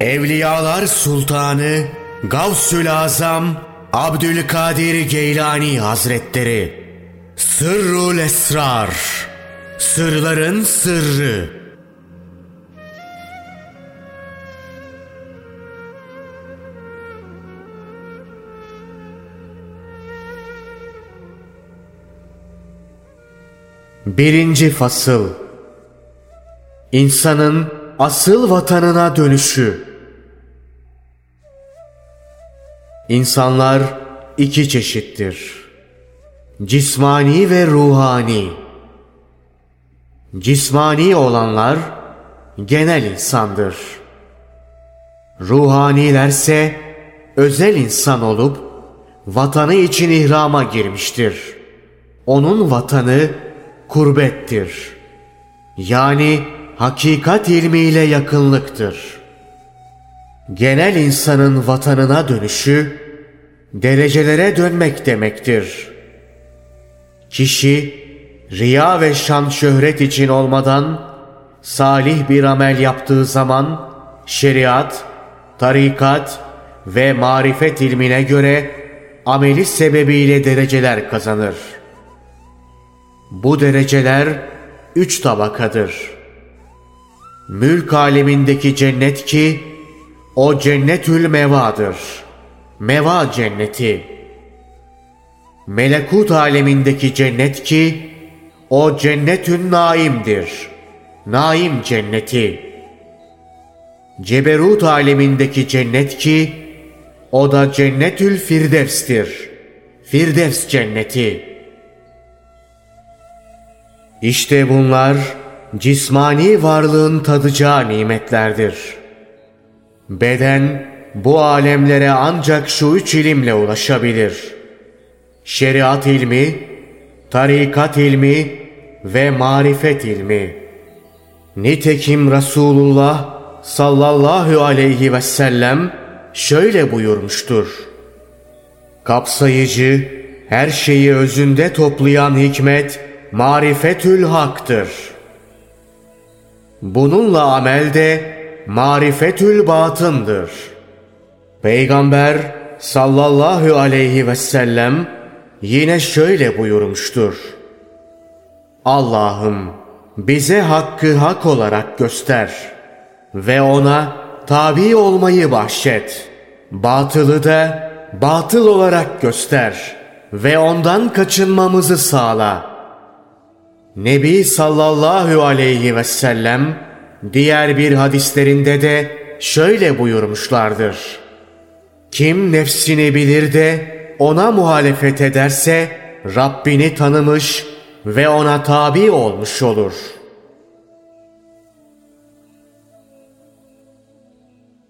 Evliyalar Sultanı Gavsül Azam Abdülkadir Geylani Hazretleri. Sırrul Esrar. Sırların Sırrı. Birinci Fasıl. İnsanın asıl vatanına dönüşü İnsanlar iki çeşittir. Cismani ve ruhani. Cismani olanlar genel insandır. Ruhanilerse özel insan olup vatanı için ihrama girmiştir. Onun vatanı kurbettir. Yani hakikat ilmiyle yakınlıktır. Genel insanın vatanına dönüşü derecelere dönmek demektir. Kişi riya ve şan şöhret için olmadan salih bir amel yaptığı zaman şeriat, tarikat ve marifet ilmine göre ameli sebebiyle dereceler kazanır. Bu dereceler üç tabakadır. Mülk alemindeki cennet ki o cennetül mevadır. Meva cenneti. Melekut alemindeki cennet ki o cennetün naimdir. Naim cenneti. Ceberut alemindeki cennet ki o da cennetül firdevstir. Firdevs cenneti. İşte bunlar cismani varlığın tadacağı nimetlerdir. Beden bu alemlere ancak şu üç ilimle ulaşabilir. Şeriat ilmi, tarikat ilmi ve marifet ilmi. Nitekim Resulullah sallallahu aleyhi ve sellem şöyle buyurmuştur. Kapsayıcı, her şeyi özünde toplayan hikmet, marifetül haktır. Bununla amel de marifetül batındır. Peygamber sallallahu aleyhi ve sellem yine şöyle buyurmuştur. Allah'ım bize hakkı hak olarak göster ve ona tabi olmayı bahşet. Batılı da batıl olarak göster ve ondan kaçınmamızı sağla. Nebi sallallahu aleyhi ve sellem diğer bir hadislerinde de şöyle buyurmuşlardır. Kim nefsini bilir de ona muhalefet ederse Rabbini tanımış ve ona tabi olmuş olur.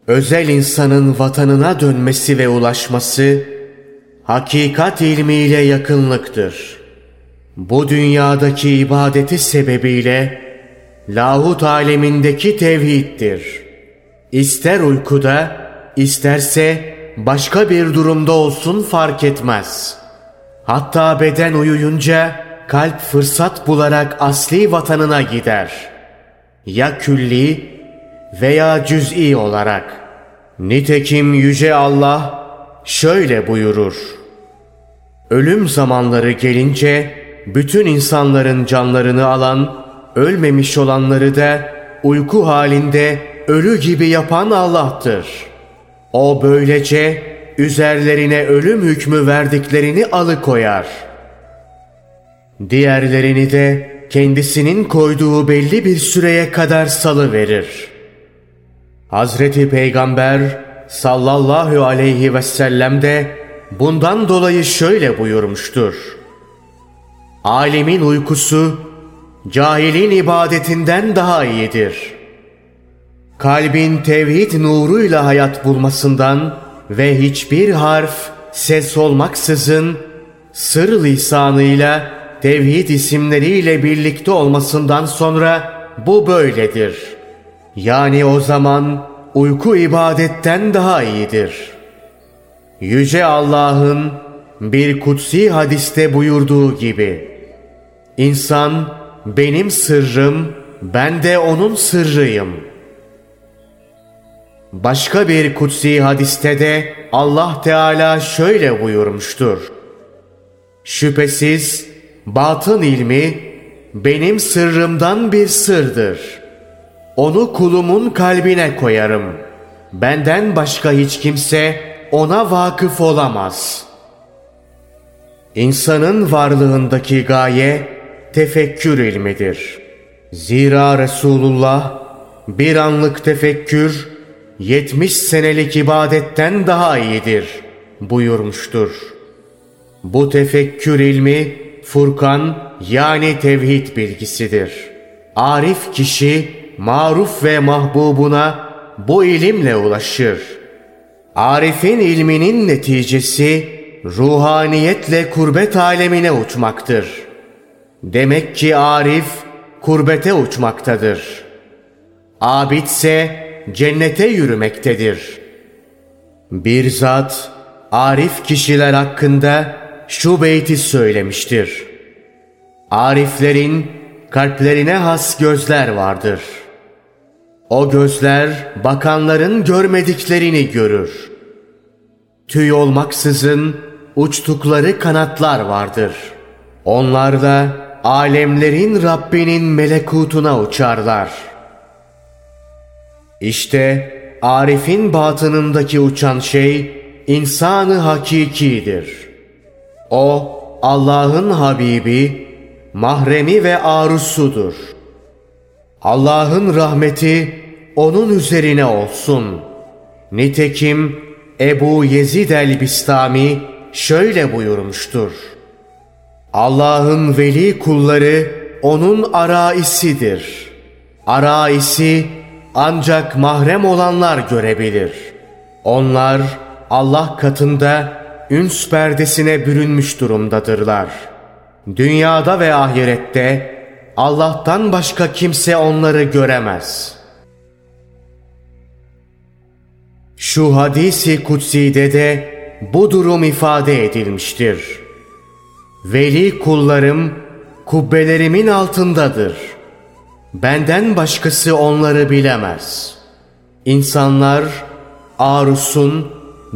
Özel insanın vatanına dönmesi ve ulaşması hakikat ilmiyle yakınlıktır. Bu dünyadaki ibadeti sebebiyle lahut alemindeki tevhiddir. İster uykuda, isterse başka bir durumda olsun fark etmez. Hatta beden uyuyunca kalp fırsat bularak asli vatanına gider. Ya külli veya cüz'i olarak. Nitekim Yüce Allah şöyle buyurur. Ölüm zamanları gelince bütün insanların canlarını alan, ölmemiş olanları da uyku halinde ölü gibi yapan Allah'tır. O böylece üzerlerine ölüm hükmü verdiklerini alıkoyar. Diğerlerini de kendisinin koyduğu belli bir süreye kadar salı verir. Hazreti Peygamber sallallahu aleyhi ve sellem de bundan dolayı şöyle buyurmuştur. Alimin uykusu cahilin ibadetinden daha iyidir. Kalbin tevhid nuruyla hayat bulmasından ve hiçbir harf ses olmaksızın sır lisanıyla tevhid isimleriyle birlikte olmasından sonra bu böyledir. Yani o zaman uyku ibadetten daha iyidir. Yüce Allah'ın bir kutsi hadiste buyurduğu gibi İnsan benim sırrım, ben de onun sırrıyım. Başka bir kutsi hadiste de Allah Teala şöyle buyurmuştur. Şüphesiz batın ilmi benim sırrımdan bir sırdır. Onu kulumun kalbine koyarım. Benden başka hiç kimse ona vakıf olamaz. İnsanın varlığındaki gaye tefekkür ilmidir. Zira Resulullah bir anlık tefekkür 70 senelik ibadetten daha iyidir buyurmuştur. Bu tefekkür ilmi Furkan yani tevhid bilgisidir. Arif kişi maruf ve mahbubuna bu ilimle ulaşır. Arif'in ilminin neticesi ruhaniyetle kurbet alemine uçmaktır. Demek ki Arif kurbete uçmaktadır. Abid ise cennete yürümektedir. Bir zat arif kişiler hakkında şu beyti söylemiştir. Ariflerin kalplerine has gözler vardır. O gözler bakanların görmediklerini görür. Tüy olmaksızın uçtukları kanatlar vardır. Onlar da alemlerin Rabbinin melekutuna uçarlar.'' İşte Arif'in batınındaki uçan şey insanı hakikidir. O Allah'ın Habibi, mahremi ve arusudur. Allah'ın rahmeti onun üzerine olsun. Nitekim Ebu Yezid el-Bistami şöyle buyurmuştur. Allah'ın veli kulları onun araisidir. Araisi ancak mahrem olanlar görebilir. Onlar Allah katında üns perdesine bürünmüş durumdadırlar. Dünyada ve ahirette Allah'tan başka kimse onları göremez. Şu hadisi kutsi'de de bu durum ifade edilmiştir. Veli kullarım kubbelerimin altındadır.'' Benden başkası onları bilemez. İnsanlar Arus'un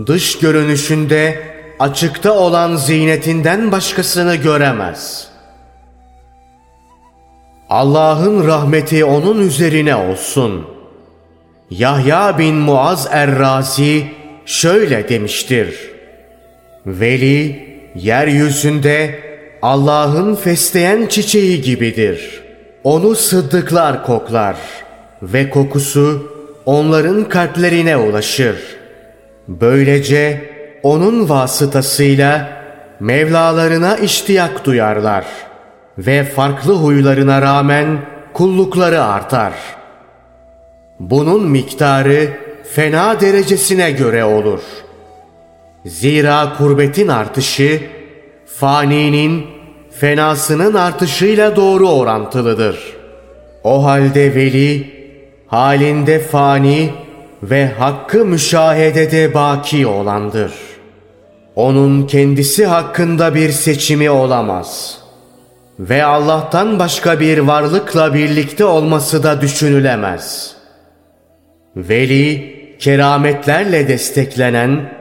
dış görünüşünde açıkta olan ziynetinden başkasını göremez. Allah'ın rahmeti onun üzerine olsun. Yahya bin Muaz Errazi şöyle demiştir. Veli yeryüzünde Allah'ın fesleğen çiçeği gibidir.'' Onu sıddıklar koklar ve kokusu onların kalplerine ulaşır. Böylece onun vasıtasıyla Mevlalarına iştiyak duyarlar ve farklı huylarına rağmen kullukları artar. Bunun miktarı fena derecesine göre olur. Zira kurbetin artışı faninin fenasının artışıyla doğru orantılıdır. O halde veli, halinde fani ve hakkı müşahedede baki olandır. Onun kendisi hakkında bir seçimi olamaz. Ve Allah'tan başka bir varlıkla birlikte olması da düşünülemez. Veli, kerametlerle desteklenen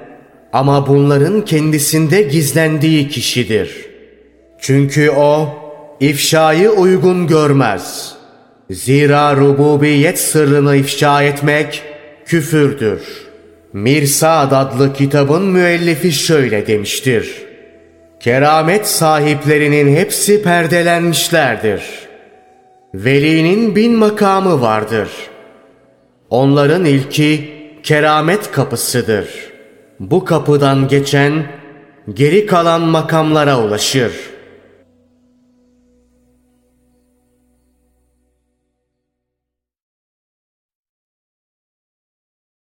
ama bunların kendisinde gizlendiği kişidir.'' Çünkü o ifşayı uygun görmez. Zira rububiyet sırrını ifşa etmek küfürdür. Mirsad adlı kitabın müellifi şöyle demiştir. Keramet sahiplerinin hepsi perdelenmişlerdir. Velinin bin makamı vardır. Onların ilki keramet kapısıdır. Bu kapıdan geçen geri kalan makamlara ulaşır.''